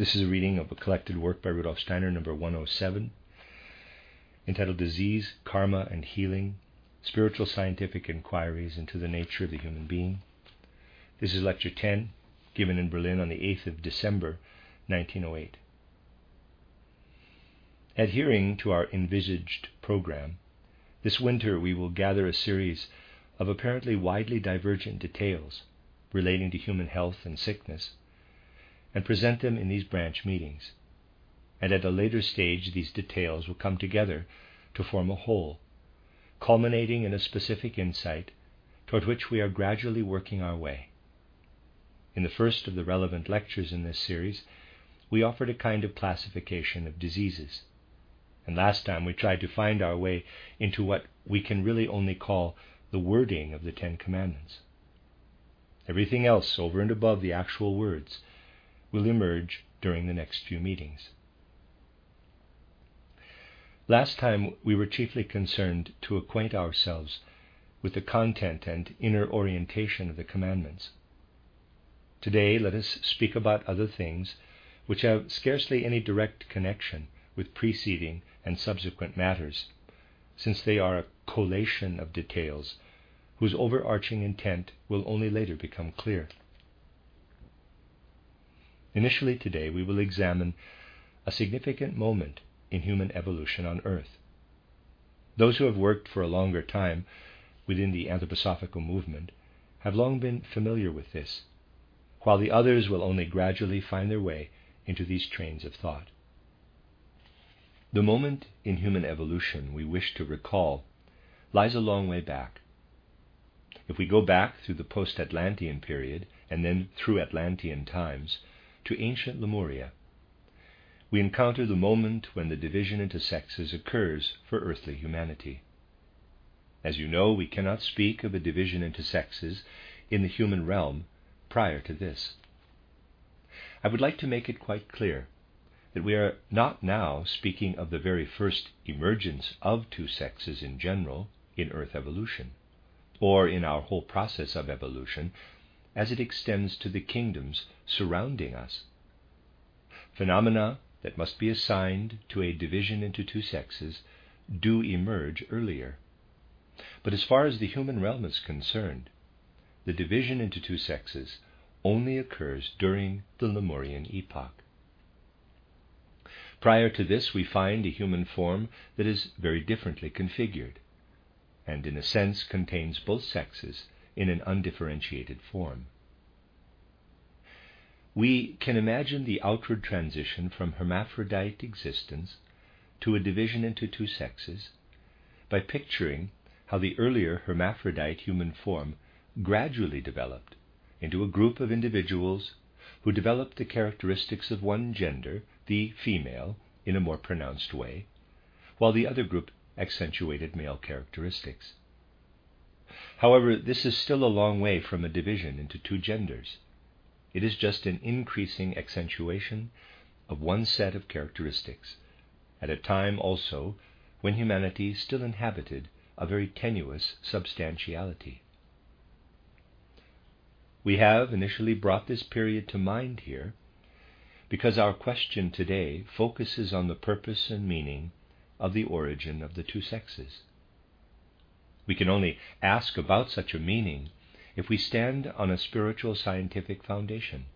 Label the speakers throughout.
Speaker 1: This is a reading of a collected work by Rudolf Steiner, number 107, entitled Disease, Karma, and Healing Spiritual Scientific Inquiries into the Nature of the Human Being. This is Lecture 10, given in Berlin on the 8th of December, 1908. Adhering to our envisaged program, this winter we will gather a series of apparently widely divergent details relating to human health and sickness and present them in these branch meetings. And at a later stage, these details will come together to form a whole, culminating in a specific insight toward which we are gradually working our way. In the first of the relevant lectures in this series, we offered a kind of classification of diseases. And last time we tried to find our way into what we can really only call the wording of the Ten Commandments. Everything else, over and above the actual words, will emerge during the next few meetings. Last time we were chiefly concerned to acquaint ourselves with the content and inner orientation of the commandments. Today let us speak about other things which have scarcely any direct connection with preceding and subsequent matters, since they are a collation of details whose overarching intent will only later become clear. Initially today, we will examine a significant moment in human evolution on Earth. Those who have worked for a longer time within the anthroposophical movement have long been familiar with this, while the others will only gradually find their way into these trains of thought. The moment in human evolution we wish to recall lies a long way back. If we go back through the post Atlantean period and then through Atlantean times, to ancient Lemuria, we encounter the moment when the division into sexes occurs for earthly humanity. As you know, we cannot speak of a division into sexes in the human realm prior to this. I would like to make it quite clear that we are not now speaking of the very first emergence of two sexes in general in Earth evolution, or in our whole process of evolution as it extends to the kingdoms surrounding us. Phenomena that must be assigned to a division into two sexes do emerge earlier. But as far as the human realm is concerned, the division into two sexes only occurs during the Lemurian epoch. Prior to this, we find a human form that is very differently configured, and in a sense contains both sexes in an undifferentiated form. We can imagine the outward transition from hermaphrodite existence to a division into two sexes by picturing how the earlier hermaphrodite human form gradually developed into a group of individuals who developed the characteristics of one gender, the female, in a more pronounced way, while the other group accentuated male characteristics. However, this is still a long way from a division into two genders. It is just an increasing accentuation of one set of characteristics, at a time also when humanity still inhabited a very tenuous substantiality. We have initially brought this period to mind here because our question today focuses on the purpose and meaning of the origin of the two sexes. We can only ask about such a meaning if we stand on a spiritual scientific foundation,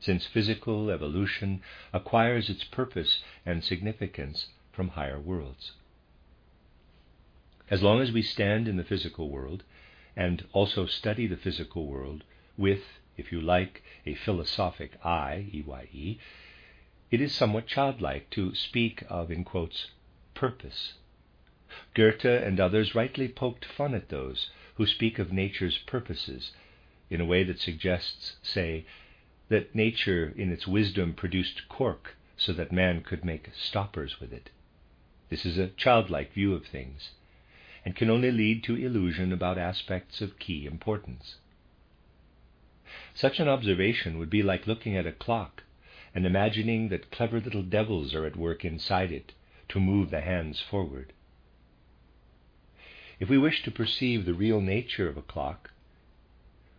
Speaker 1: since physical evolution acquires its purpose and significance from higher worlds. As long as we stand in the physical world and also study the physical world with, if you like, a philosophic eye, EYE, it is somewhat childlike to speak of, in quotes, purpose Goethe and others rightly poked fun at those who speak of nature's purposes in a way that suggests, say, that nature, in its wisdom, produced cork so that man could make stoppers with it. This is a childlike view of things, and can only lead to illusion about aspects of key importance. Such an observation would be like looking at a clock and imagining that clever little devils are at work inside it to move the hands forward. If we wish to perceive the real nature of a clock,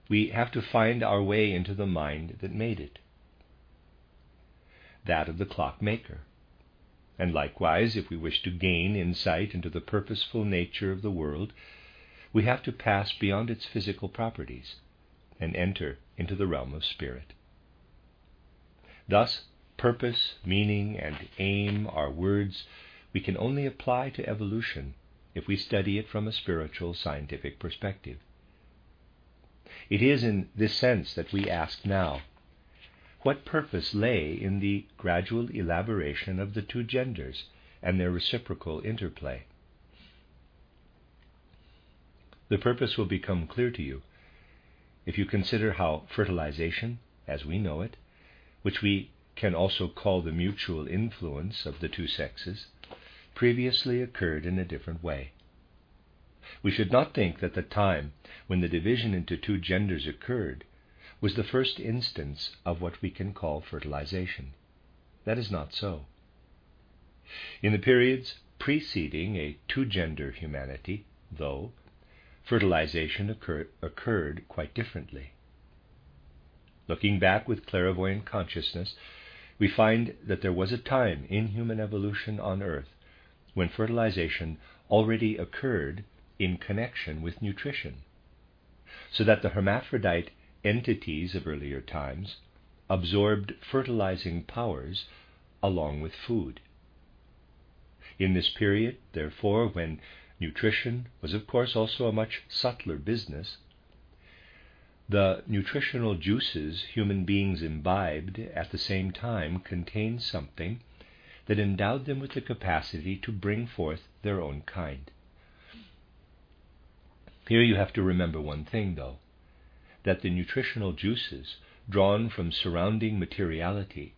Speaker 1: we have to find our way into the mind that made it, that of the clockmaker. And likewise, if we wish to gain insight into the purposeful nature of the world, we have to pass beyond its physical properties and enter into the realm of spirit. Thus, purpose, meaning, and aim are words we can only apply to evolution if we study it from a spiritual scientific perspective. It is in this sense that we ask now what purpose lay in the gradual elaboration of the two genders and their reciprocal interplay. The purpose will become clear to you if you consider how fertilization, as we know it, which we can also call the mutual influence of the two sexes, previously occurred in a different way. We should not think that the time when the division into two genders occurred was the first instance of what we can call fertilization. That is not so. In the periods preceding a two gender humanity, though, fertilization occur- occurred quite differently. Looking back with clairvoyant consciousness, we find that there was a time in human evolution on Earth when fertilization already occurred in connection with nutrition, so that the hermaphrodite entities of earlier times absorbed fertilizing powers along with food. In this period, therefore, when nutrition was, of course, also a much subtler business, the nutritional juices human beings imbibed at the same time contained something that endowed them with the capacity to bring forth their own kind. Here you have to remember one thing, though that the nutritional juices drawn from surrounding materiality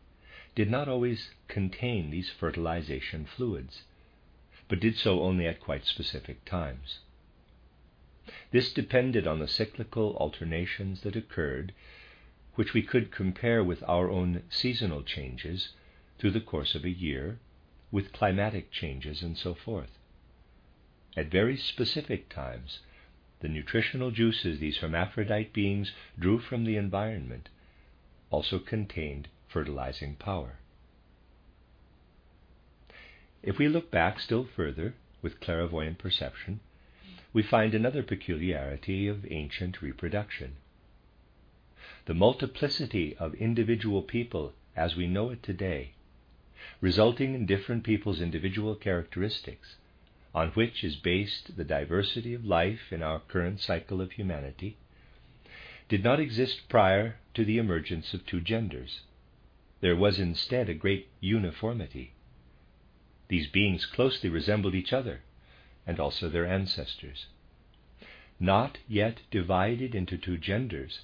Speaker 1: did not always contain these fertilization fluids, but did so only at quite specific times. This depended on the cyclical alternations that occurred, which we could compare with our own seasonal changes through the course of a year with climatic changes and so forth. At very specific times, the nutritional juices these hermaphrodite beings drew from the environment also contained fertilizing power. If we look back still further with clairvoyant perception, we find another peculiarity of ancient reproduction. The multiplicity of individual people as we know it today resulting in different people's individual characteristics, on which is based the diversity of life in our current cycle of humanity, did not exist prior to the emergence of two genders. There was instead a great uniformity. These beings closely resembled each other and also their ancestors. Not yet divided into two genders,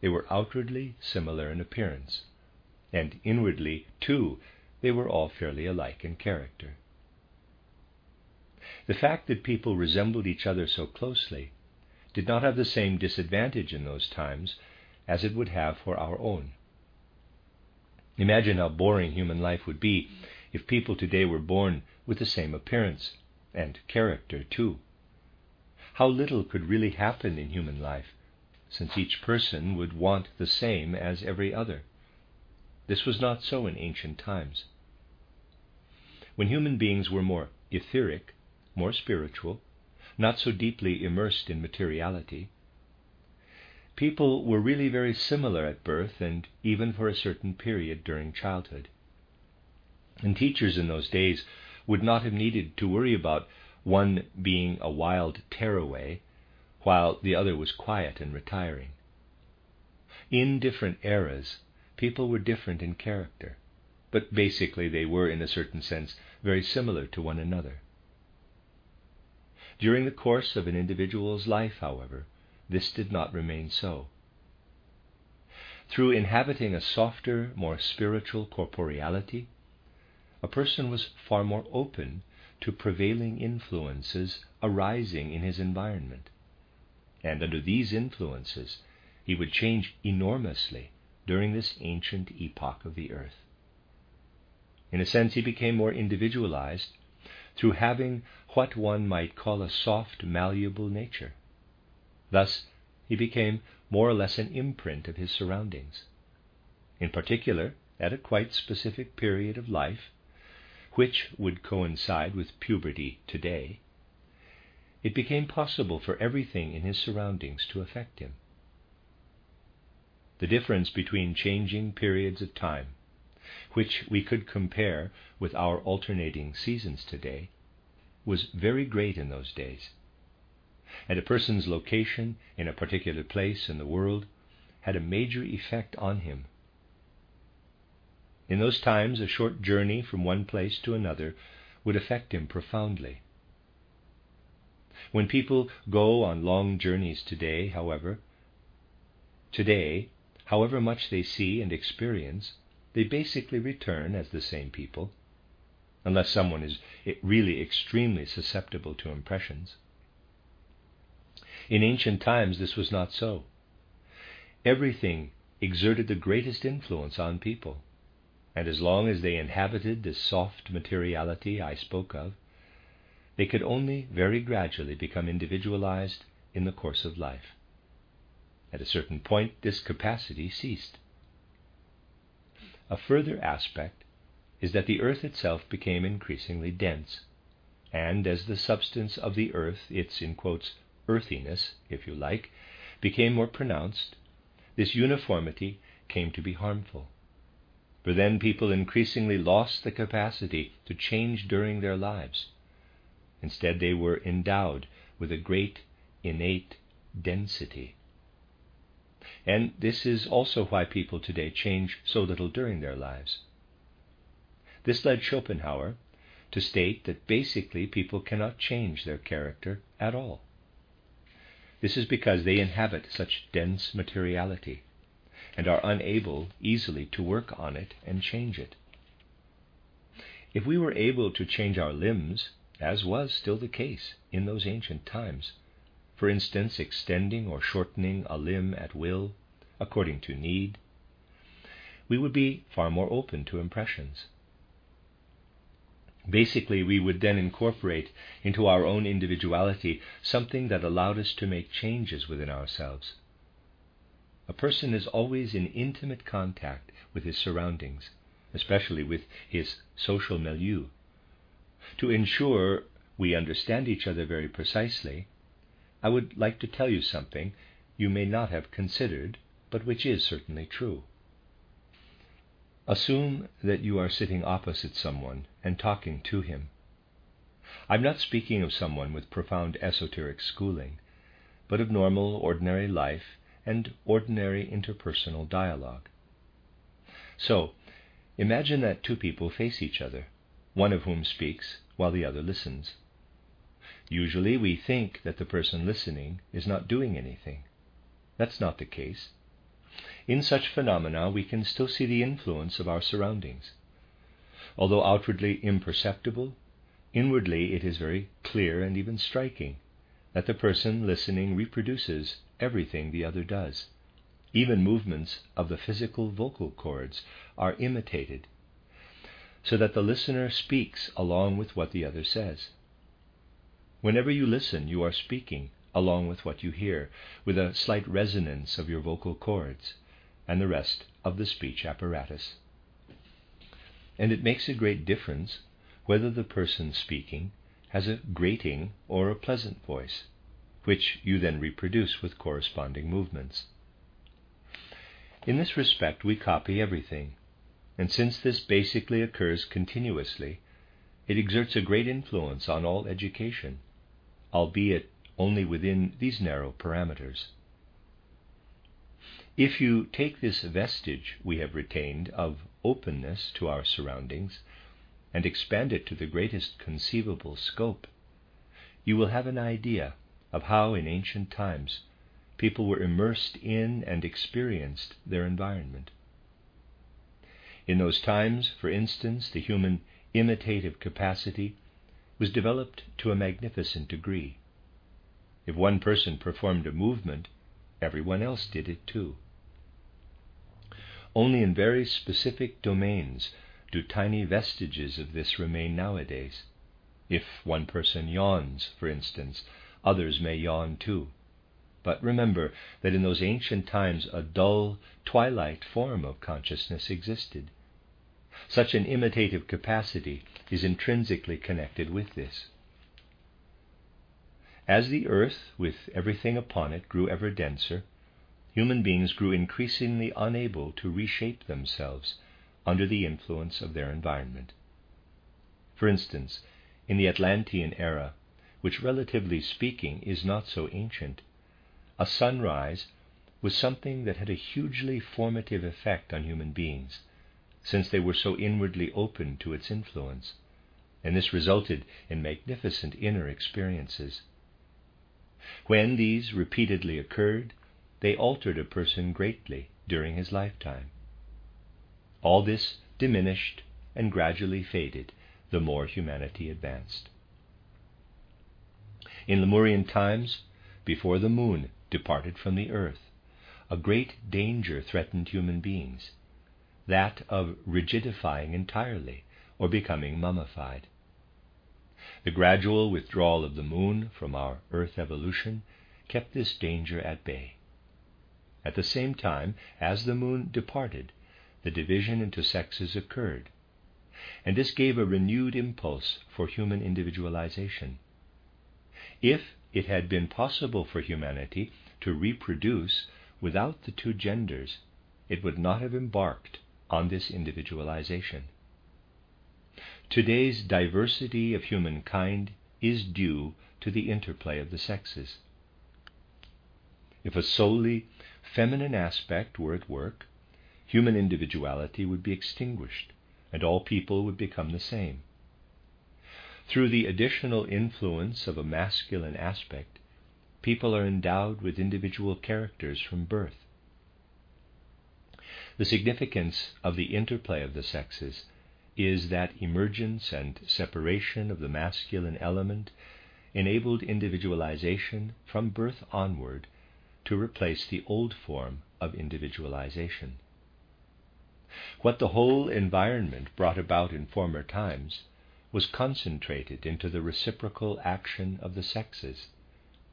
Speaker 1: they were outwardly similar in appearance, and inwardly, too, they were all fairly alike in character. The fact that people resembled each other so closely did not have the same disadvantage in those times as it would have for our own. Imagine how boring human life would be if people today were born with the same appearance and character, too. How little could really happen in human life, since each person would want the same as every other. This was not so in ancient times. When human beings were more etheric, more spiritual, not so deeply immersed in materiality, people were really very similar at birth and even for a certain period during childhood. And teachers in those days would not have needed to worry about one being a wild tearaway while the other was quiet and retiring. In different eras, people were different in character, but basically they were, in a certain sense, very similar to one another. During the course of an individual's life, however, this did not remain so. through inhabiting a softer, more spiritual corporeality, a person was far more open to prevailing influences arising in his environment. And under these influences, he would change enormously during this ancient epoch of the earth. In a sense, he became more individualized through having what one might call a soft, malleable nature. Thus, he became more or less an imprint of his surroundings. In particular, at a quite specific period of life, which would coincide with puberty today, it became possible for everything in his surroundings to affect him. The difference between changing periods of time, which we could compare with our alternating seasons today, was very great in those days. And a person's location in a particular place in the world had a major effect on him in those times, a short journey from one place to another would affect him profoundly. When people go on long journeys today, however, today, however much they see and experience, they basically return as the same people, unless someone is really extremely susceptible to impressions. In ancient times, this was not so. Everything exerted the greatest influence on people and as long as they inhabited this soft materiality I spoke of, they could only very gradually become individualized in the course of life. At a certain point, this capacity ceased. A further aspect is that the earth itself became increasingly dense, and as the substance of the earth, its, in quotes, earthiness, if you like, became more pronounced, this uniformity came to be harmful for then people increasingly lost the capacity to change during their lives. Instead, they were endowed with a great innate density. And this is also why people today change so little during their lives. This led Schopenhauer to state that basically people cannot change their character at all. This is because they inhabit such dense materiality and are unable easily to work on it and change it. If we were able to change our limbs, as was still the case in those ancient times, for instance, extending or shortening a limb at will, according to need, we would be far more open to impressions. Basically, we would then incorporate into our own individuality something that allowed us to make changes within ourselves a person is always in intimate contact with his surroundings, especially with his social milieu. To ensure we understand each other very precisely, I would like to tell you something you may not have considered, but which is certainly true. Assume that you are sitting opposite someone and talking to him. I'm not speaking of someone with profound esoteric schooling, but of normal, ordinary life and ordinary interpersonal dialogue. So, imagine that two people face each other, one of whom speaks while the other listens. Usually we think that the person listening is not doing anything. That's not the case. In such phenomena, we can still see the influence of our surroundings. Although outwardly imperceptible, inwardly it is very clear and even striking that the person listening reproduces everything the other does. Even movements of the physical vocal cords are imitated, so that the listener speaks along with what the other says. Whenever you listen, you are speaking along with what you hear, with a slight resonance of your vocal cords and the rest of the speech apparatus. And it makes a great difference whether the person speaking has a grating or a pleasant voice which you then reproduce with corresponding movements. In this respect, we copy everything, and since this basically occurs continuously, it exerts a great influence on all education, albeit only within these narrow parameters. If you take this vestige we have retained of openness to our surroundings and expand it to the greatest conceivable scope, you will have an idea of how in ancient times people were immersed in and experienced their environment. In those times, for instance, the human imitative capacity was developed to a magnificent degree. If one person performed a movement, everyone else did it too. Only in very specific domains do tiny vestiges of this remain nowadays. If one person yawns, for instance, others may yawn too. But remember that in those ancient times a dull, twilight form of consciousness existed. Such an imitative capacity is intrinsically connected with this. As the earth, with everything upon it, grew ever denser, human beings grew increasingly unable to reshape themselves under the influence of their environment. For instance, in the Atlantean era, which relatively speaking is not so ancient, a sunrise was something that had a hugely formative effect on human beings, since they were so inwardly open to its influence, and this resulted in magnificent inner experiences. When these repeatedly occurred, they altered a person greatly during his lifetime. All this diminished and gradually faded the more humanity advanced. In Lemurian times, before the moon departed from the earth, a great danger threatened human beings that of rigidifying entirely or becoming mummified. The gradual withdrawal of the moon from our earth evolution kept this danger at bay. At the same time, as the moon departed, the division into sexes occurred, and this gave a renewed impulse for human individualization. If it had been possible for humanity to reproduce without the two genders, it would not have embarked on this individualization. Today's diversity of humankind is due to the interplay of the sexes. If a solely feminine aspect were at work, human individuality would be extinguished and all people would become the same. Through the additional influence of a masculine aspect, people are endowed with individual characters from birth. The significance of the interplay of the sexes is that emergence and separation of the masculine element enabled individualization from birth onward to replace the old form of individualization. What the whole environment brought about in former times was concentrated into the reciprocal action of the sexes,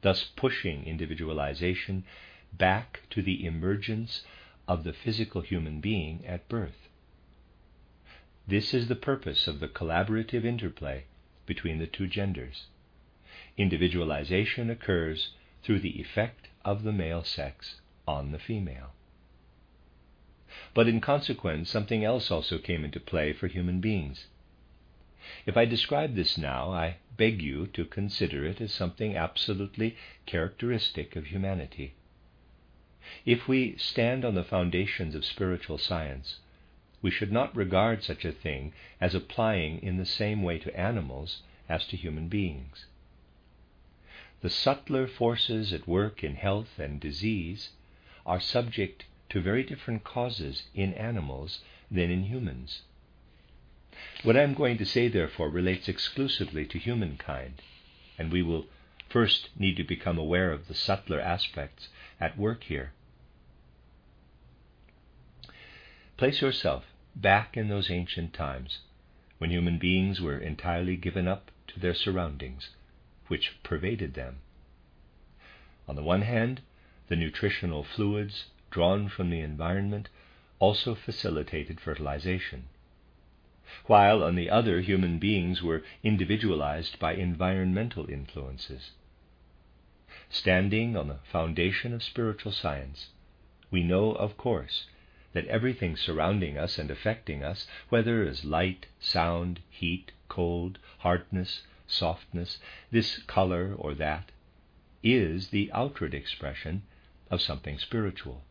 Speaker 1: thus pushing individualization back to the emergence of the physical human being at birth. This is the purpose of the collaborative interplay between the two genders. Individualization occurs through the effect of the male sex on the female. But in consequence, something else also came into play for human beings. If I describe this now, I beg you to consider it as something absolutely characteristic of humanity. If we stand on the foundations of spiritual science, we should not regard such a thing as applying in the same way to animals as to human beings. The subtler forces at work in health and disease are subject to very different causes in animals than in humans. What I am going to say, therefore, relates exclusively to humankind, and we will first need to become aware of the subtler aspects at work here. Place yourself back in those ancient times when human beings were entirely given up to their surroundings, which pervaded them. On the one hand, the nutritional fluids drawn from the environment also facilitated fertilization, while on the other, human beings were individualized by environmental influences. Standing on the foundation of spiritual science, we know, of course, that everything surrounding us and affecting us, whether as light, sound, heat, cold, hardness, softness, this color or that, is the outward expression of something spiritual.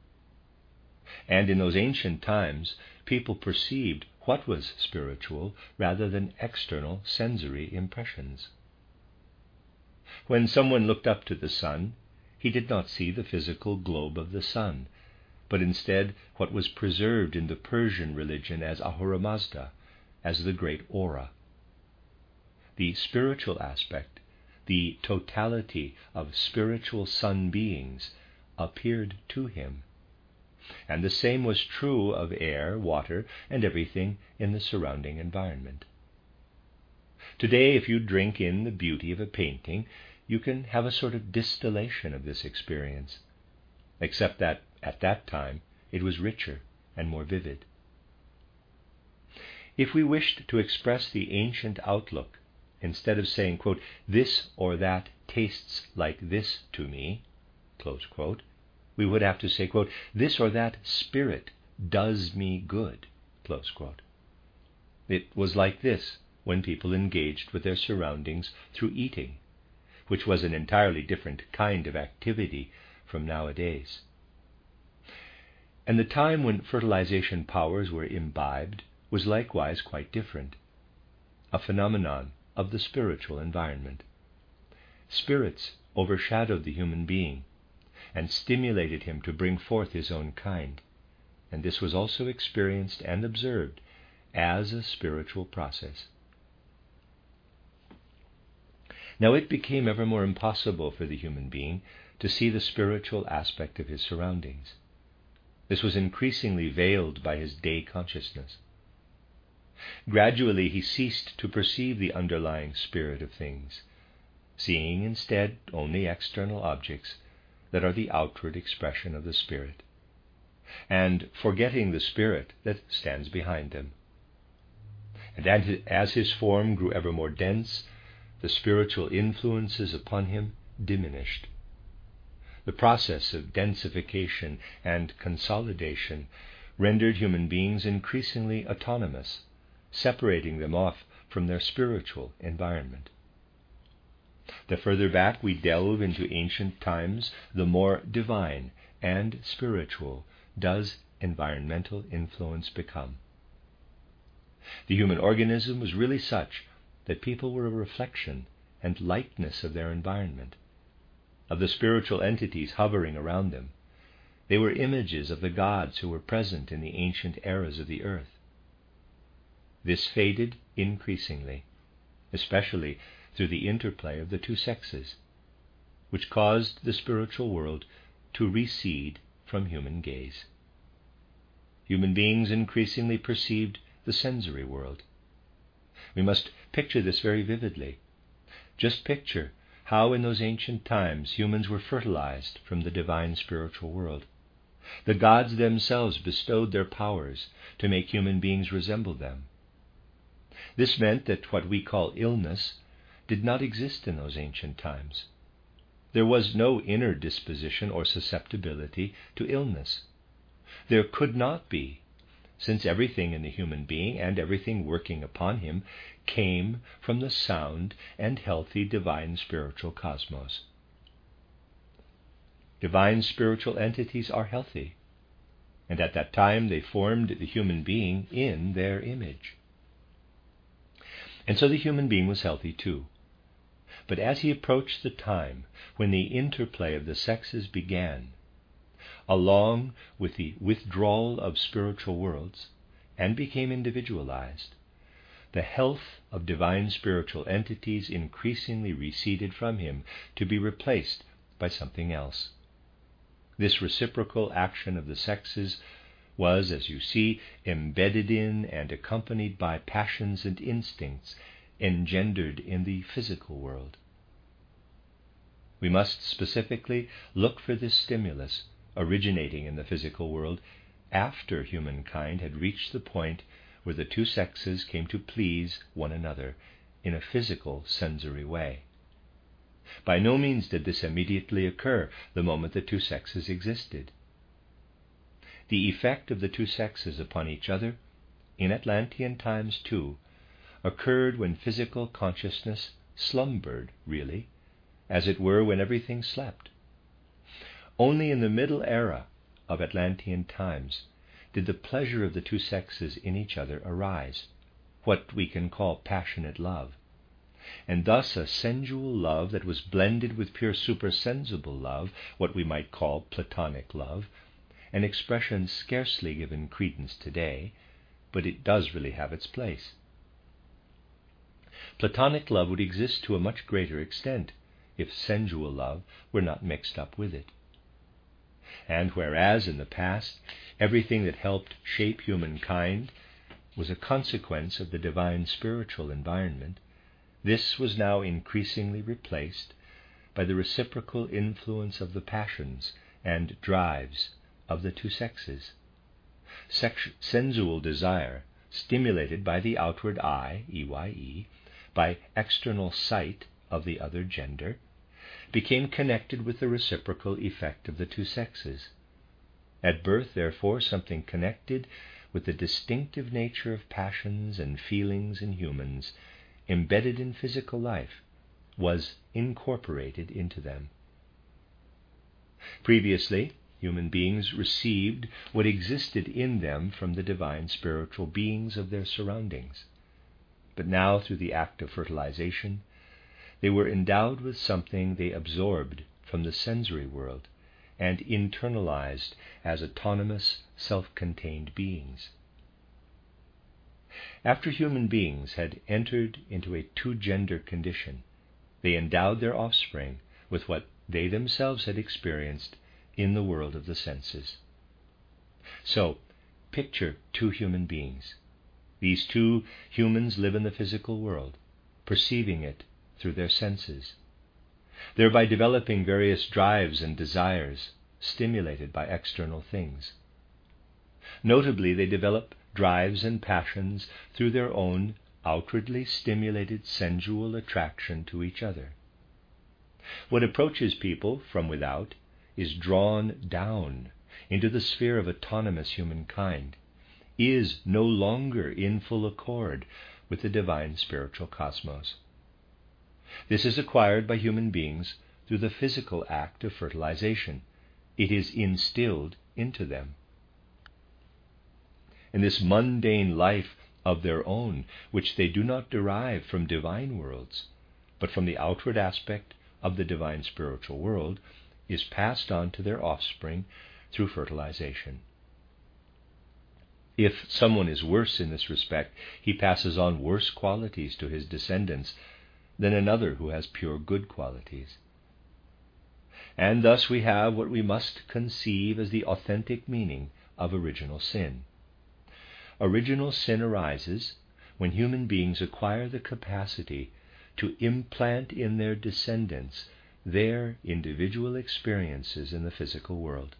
Speaker 1: And in those ancient times, people perceived what was spiritual rather than external sensory impressions. When someone looked up to the sun, he did not see the physical globe of the sun, but instead what was preserved in the Persian religion as Ahura Mazda, as the great aura. The spiritual aspect, the totality of spiritual sun beings, appeared to him. And the same was true of air, water, and everything in the surrounding environment. Today, if you drink in the beauty of a painting, you can have a sort of distillation of this experience, except that at that time it was richer and more vivid. If we wished to express the ancient outlook, instead of saying, quote, this or that tastes like this to me, quote, we would have to say, quote, this or that spirit does me good, It was like this when people engaged with their surroundings through eating, which was an entirely different kind of activity from nowadays. And the time when fertilization powers were imbibed was likewise quite different, a phenomenon of the spiritual environment. Spirits overshadowed the human being and stimulated him to bring forth his own kind, and this was also experienced and observed as a spiritual process. Now it became ever more impossible for the human being to see the spiritual aspect of his surroundings. This was increasingly veiled by his day consciousness. Gradually he ceased to perceive the underlying spirit of things, seeing instead only external objects that are the outward expression of the spirit, and forgetting the spirit that stands behind them. And as his form grew ever more dense, the spiritual influences upon him diminished. The process of densification and consolidation rendered human beings increasingly autonomous, separating them off from their spiritual environment. The further back we delve into ancient times, the more divine and spiritual does environmental influence become. The human organism was really such that people were a reflection and likeness of their environment of the spiritual entities hovering around them. They were images of the gods who were present in the ancient eras of the earth. This faded increasingly, especially through the interplay of the two sexes, which caused the spiritual world to recede from human gaze. Human beings increasingly perceived the sensory world. We must picture this very vividly. Just picture how in those ancient times humans were fertilized from the divine spiritual world. The gods themselves bestowed their powers to make human beings resemble them. This meant that what we call illness did not exist in those ancient times. There was no inner disposition or susceptibility to illness. There could not be, since everything in the human being and everything working upon him came from the sound and healthy divine spiritual cosmos. Divine spiritual entities are healthy, and at that time they formed the human being in their image. And so the human being was healthy too. But as he approached the time when the interplay of the sexes began, along with the withdrawal of spiritual worlds, and became individualized, the health of divine spiritual entities increasingly receded from him to be replaced by something else. This reciprocal action of the sexes was, as you see, embedded in and accompanied by passions and instincts engendered in the physical world. We must specifically look for this stimulus originating in the physical world after humankind had reached the point where the two sexes came to please one another in a physical sensory way. By no means did this immediately occur the moment the two sexes existed. The effect of the two sexes upon each other, in Atlantean times too, occurred when physical consciousness slumbered, really, as it were when everything slept. Only in the middle era of Atlantean times did the pleasure of the two sexes in each other arise, what we can call passionate love, and thus a sensual love that was blended with pure supersensible love, what we might call platonic love, an expression scarcely given credence today, but it does really have its place. Platonic love would exist to a much greater extent if sensual love were not mixed up with it. And whereas in the past everything that helped shape humankind was a consequence of the divine spiritual environment, this was now increasingly replaced by the reciprocal influence of the passions and drives of the two sexes. Sex- sensual desire, stimulated by the outward eye, EYE, by external sight of the other gender, became connected with the reciprocal effect of the two sexes. At birth, therefore, something connected with the distinctive nature of passions and feelings in humans embedded in physical life, was incorporated into them. Previously, human beings received what existed in them from the divine spiritual beings of their surroundings. But now, through the act of fertilization, they were endowed with something they absorbed from the sensory world and internalized as autonomous, self contained beings. After human beings had entered into a two gender condition, they endowed their offspring with what they themselves had experienced in the world of the senses. So, picture two human beings. These two humans live in the physical world, perceiving it through their senses, thereby developing various drives and desires stimulated by external things. Notably, they develop drives and passions through their own outwardly stimulated sensual attraction to each other. What approaches people from without is drawn down into the sphere of autonomous humankind, is no longer in full accord with the divine spiritual cosmos. This is acquired by human beings through the physical act of fertilization. It is instilled into them in this mundane life of their own, which they do not derive from divine worlds, but from the outward aspect of the divine spiritual world, is passed on to their offspring through fertilization. If someone is worse in this respect, he passes on worse qualities to his descendants than another who has pure good qualities. And thus we have what we must conceive as the authentic meaning of original sin. Original sin arises when human beings acquire the capacity to implant in their descendants their individual experiences in the physical world.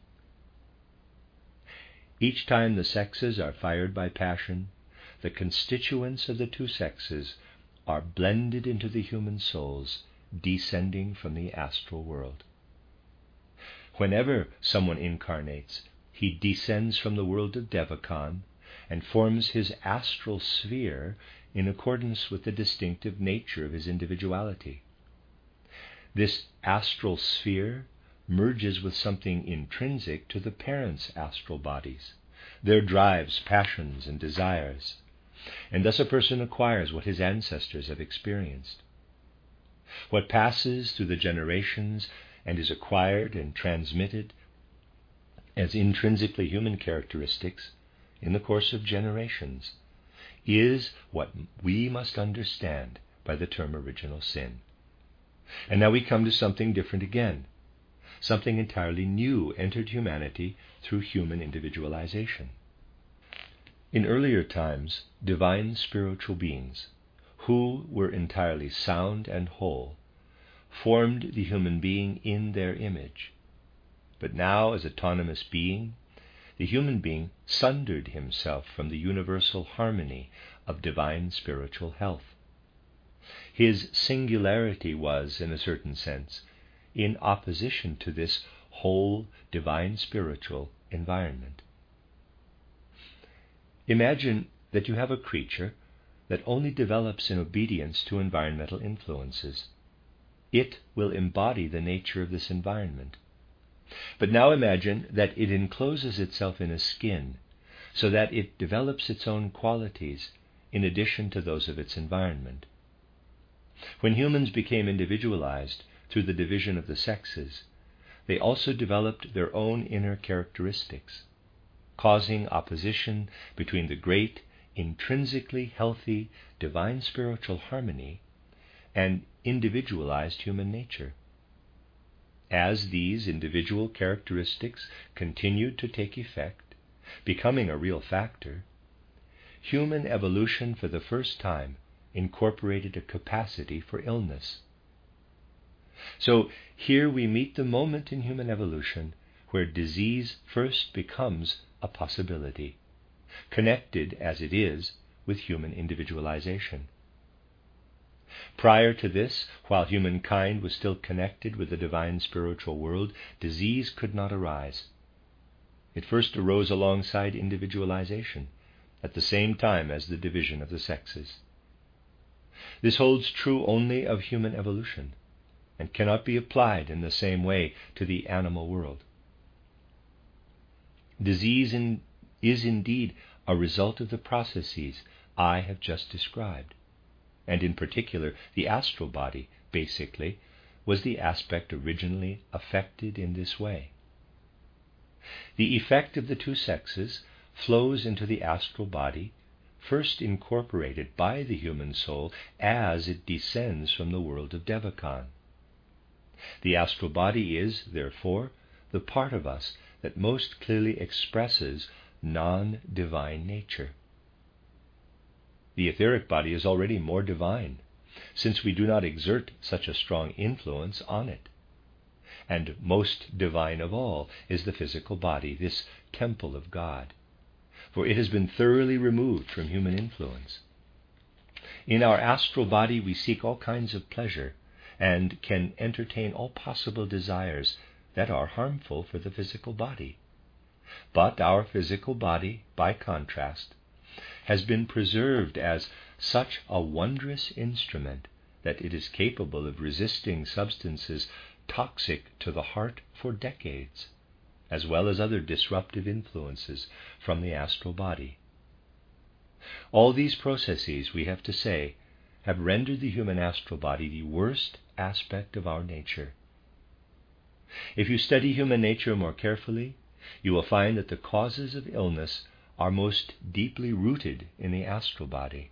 Speaker 1: Each time the sexes are fired by passion, the constituents of the two sexes are blended into the human souls descending from the astral world. Whenever someone incarnates, he descends from the world of Devachan and forms his astral sphere in accordance with the distinctive nature of his individuality. This astral sphere merges with something intrinsic to the parents' astral bodies, their drives, passions, and desires, and thus a person acquires what his ancestors have experienced. What passes through the generations and is acquired and transmitted as intrinsically human characteristics in the course of generations is what we must understand by the term original sin. And now we come to something different again. Something entirely new entered humanity through human individualization. In earlier times, divine spiritual beings, who were entirely sound and whole, formed the human being in their image. But now, as autonomous being, the human being sundered himself from the universal harmony of divine spiritual health. His singularity was, in a certain sense, in opposition to this whole divine spiritual environment. Imagine that you have a creature that only develops in obedience to environmental influences. It will embody the nature of this environment. But now imagine that it encloses itself in a skin so that it develops its own qualities in addition to those of its environment. When humans became individualized through the division of the sexes, they also developed their own inner characteristics, causing opposition between the great, intrinsically healthy, divine spiritual harmony and individualized human nature. As these individual characteristics continued to take effect, becoming a real factor, human evolution for the first time incorporated a capacity for illness. So here we meet the moment in human evolution where disease first becomes a possibility, connected as it is with human individualization. Prior to this, while humankind was still connected with the divine spiritual world, disease could not arise. It first arose alongside individualization, at the same time as the division of the sexes. This holds true only of human evolution and cannot be applied in the same way to the animal world. Disease in, is indeed a result of the processes I have just described, and in particular, the astral body, basically, was the aspect originally affected in this way. The effect of the two sexes flows into the astral body first incorporated by the human soul as it descends from the world of Devachan. The astral body is, therefore, the part of us that most clearly expresses non divine nature. The etheric body is already more divine, since we do not exert such a strong influence on it. And most divine of all is the physical body, this temple of God for it has been thoroughly removed from human influence. In our astral body, we seek all kinds of pleasure and can entertain all possible desires that are harmful for the physical body. But our physical body, by contrast, has been preserved as such a wondrous instrument that it is capable of resisting substances toxic to the heart for decades as well as other disruptive influences from the astral body. All these processes, we have to say, have rendered the human astral body the worst aspect of our nature. If you study human nature more carefully, you will find that the causes of illness are most deeply rooted in the astral body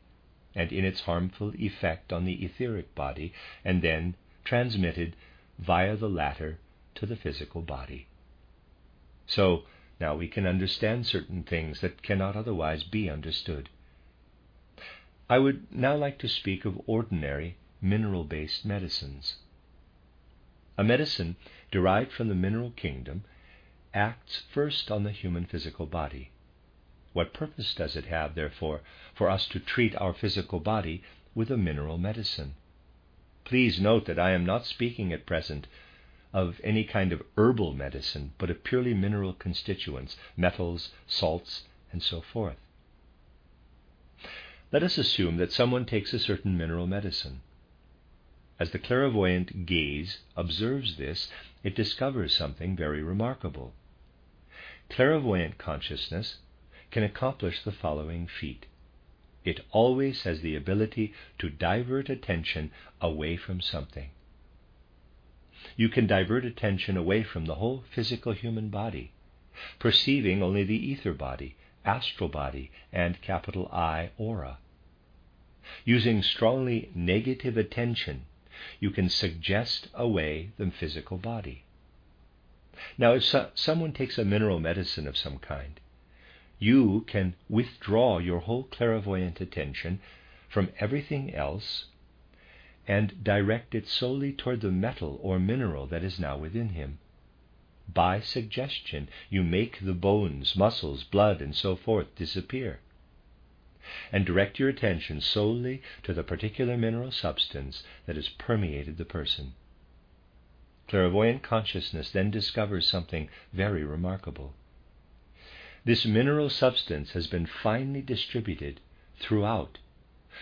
Speaker 1: and in its harmful effect on the etheric body, and then transmitted via the latter to the physical body. So now we can understand certain things that cannot otherwise be understood. I would now like to speak of ordinary mineral based medicines. A medicine derived from the mineral kingdom acts first on the human physical body. What purpose does it have, therefore, for us to treat our physical body with a mineral medicine? Please note that I am not speaking at present of any kind of herbal medicine, but of purely mineral constituents, metals, salts, and so forth. Let us assume that someone takes a certain mineral medicine. As the clairvoyant gaze observes this, it discovers something very remarkable. Clairvoyant consciousness can accomplish the following feat. It always has the ability to divert attention away from something you can divert attention away from the whole physical human body, perceiving only the ether body, astral body, and capital I aura. Using strongly negative attention, you can suggest away the physical body. Now, if so- someone takes a mineral medicine of some kind, you can withdraw your whole clairvoyant attention from everything else and direct it solely toward the metal or mineral that is now within him. By suggestion, you make the bones, muscles, blood, and so forth disappear. And direct your attention solely to the particular mineral substance that has permeated the person. Clairvoyant consciousness then discovers something very remarkable. This mineral substance has been finely distributed throughout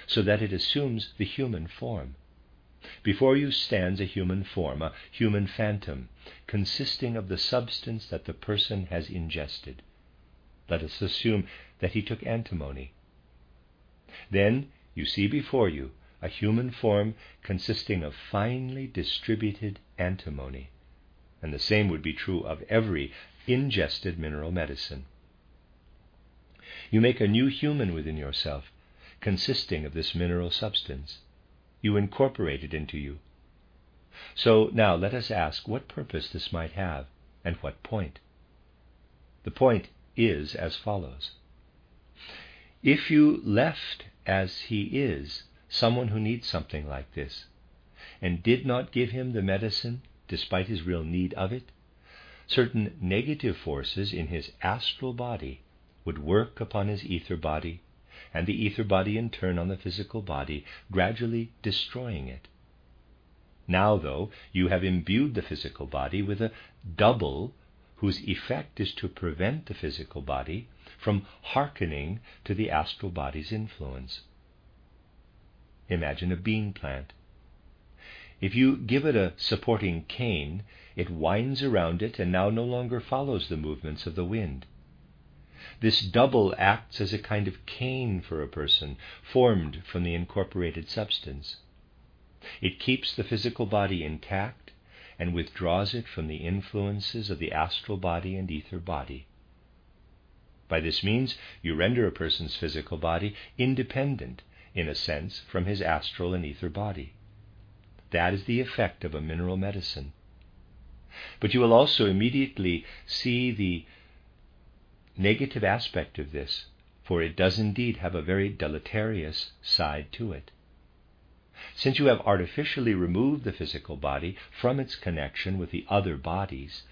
Speaker 1: so that it assumes the human form. Before you stands a human form, a human phantom, consisting of the substance that the person has ingested. Let us assume that he took antimony. Then you see before you a human form consisting of finely distributed antimony. And the same would be true of every ingested mineral medicine. You make a new human within yourself, consisting of this mineral substance. You incorporate it into you. So now let us ask what purpose this might have, and what point. The point is as follows If you left as he is someone who needs something like this, and did not give him the medicine despite his real need of it, certain negative forces in his astral body would work upon his ether body, and the ether body in turn on the physical body, gradually destroying it. Now, though, you have imbued the physical body with a double whose effect is to prevent the physical body from hearkening to the astral body's influence. Imagine a bean plant. If you give it a supporting cane, it winds around it and now no longer follows the movements of the wind. This double acts as a kind of cane for a person formed from the incorporated substance. It keeps the physical body intact and withdraws it from the influences of the astral body and ether body. By this means, you render a person's physical body independent, in a sense, from his astral and ether body. That is the effect of a mineral medicine. But you will also immediately see the negative aspect of this, for it does indeed have a very deleterious side to it. Since you have artificially removed the physical body from its connection with the other bodies,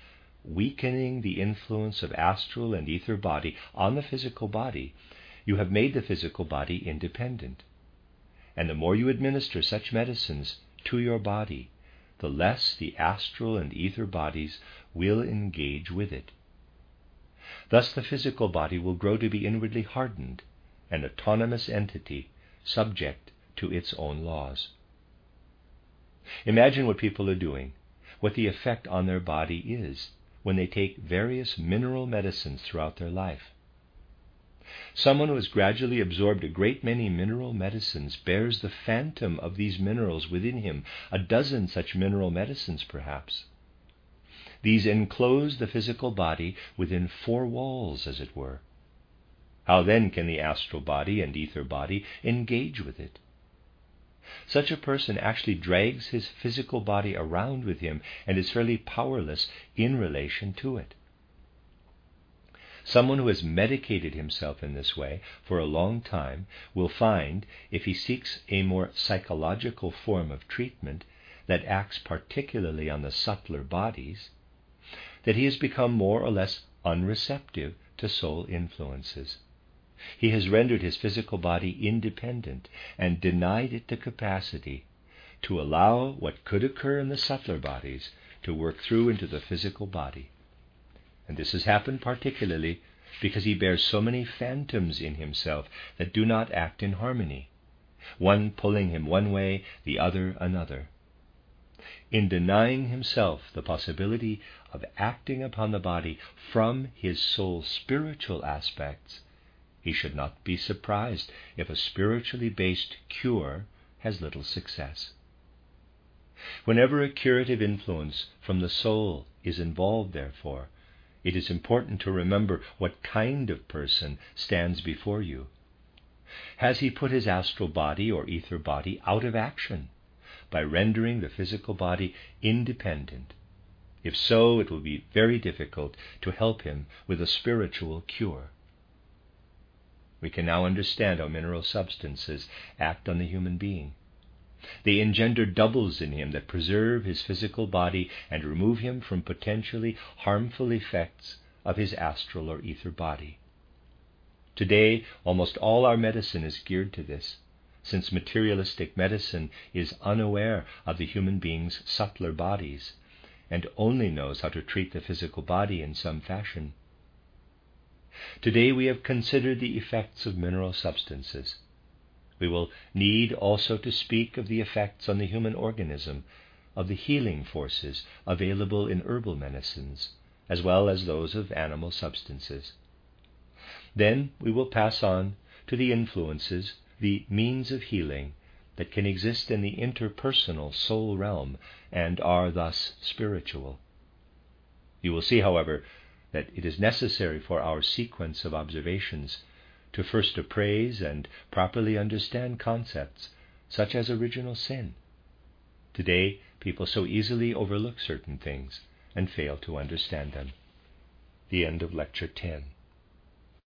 Speaker 1: weakening the influence of astral and ether body on the physical body, you have made the physical body independent. And the more you administer such medicines to your body, the less the astral and ether bodies will engage with it. Thus, the physical body will grow to be inwardly hardened, an autonomous entity, subject to its own laws. Imagine what people are doing, what the effect on their body is when they take various mineral medicines throughout their life. Someone who has gradually absorbed a great many mineral medicines bears the phantom of these minerals within him, a dozen such mineral medicines perhaps. These enclose the physical body within four walls, as it were. How then can the astral body and ether body engage with it? Such a person actually drags his physical body around with him and is fairly powerless in relation to it. Someone who has medicated himself in this way for a long time will find, if he seeks a more psychological form of treatment that acts particularly on the subtler bodies, that he has become more or less unreceptive to soul influences. He has rendered his physical body independent and denied it the capacity to allow what could occur in the subtler bodies to work through into the physical body. And this has happened particularly because he bears so many phantoms in himself that do not act in harmony, one pulling him one way, the other another in denying himself the possibility of acting upon the body from his soul's spiritual aspects, he should not be surprised if a spiritually based cure has little success. Whenever a curative influence from the soul is involved, therefore, it is important to remember what kind of person stands before you. Has he put his astral body or ether body out of action? by rendering the physical body independent. If so, it will be very difficult to help him with a spiritual cure. We can now understand how mineral substances act on the human being. They engender doubles in him that preserve his physical body and remove him from potentially harmful effects of his astral or ether body. Today, almost all our medicine is geared to this since materialistic medicine is unaware of the human being's subtler bodies and only knows how to treat the physical body in some fashion. Today we have considered the effects of mineral substances. We will need also to speak of the effects on the human organism of the healing forces available in herbal medicines, as well as those of animal substances. Then we will pass on to the influences the means of healing that can exist in the interpersonal soul realm and are thus spiritual. You will see, however, that it is necessary for our sequence of observations to first appraise and properly understand concepts such as original sin. Today, people so easily overlook certain things and fail to understand them. The end of Lecture 10.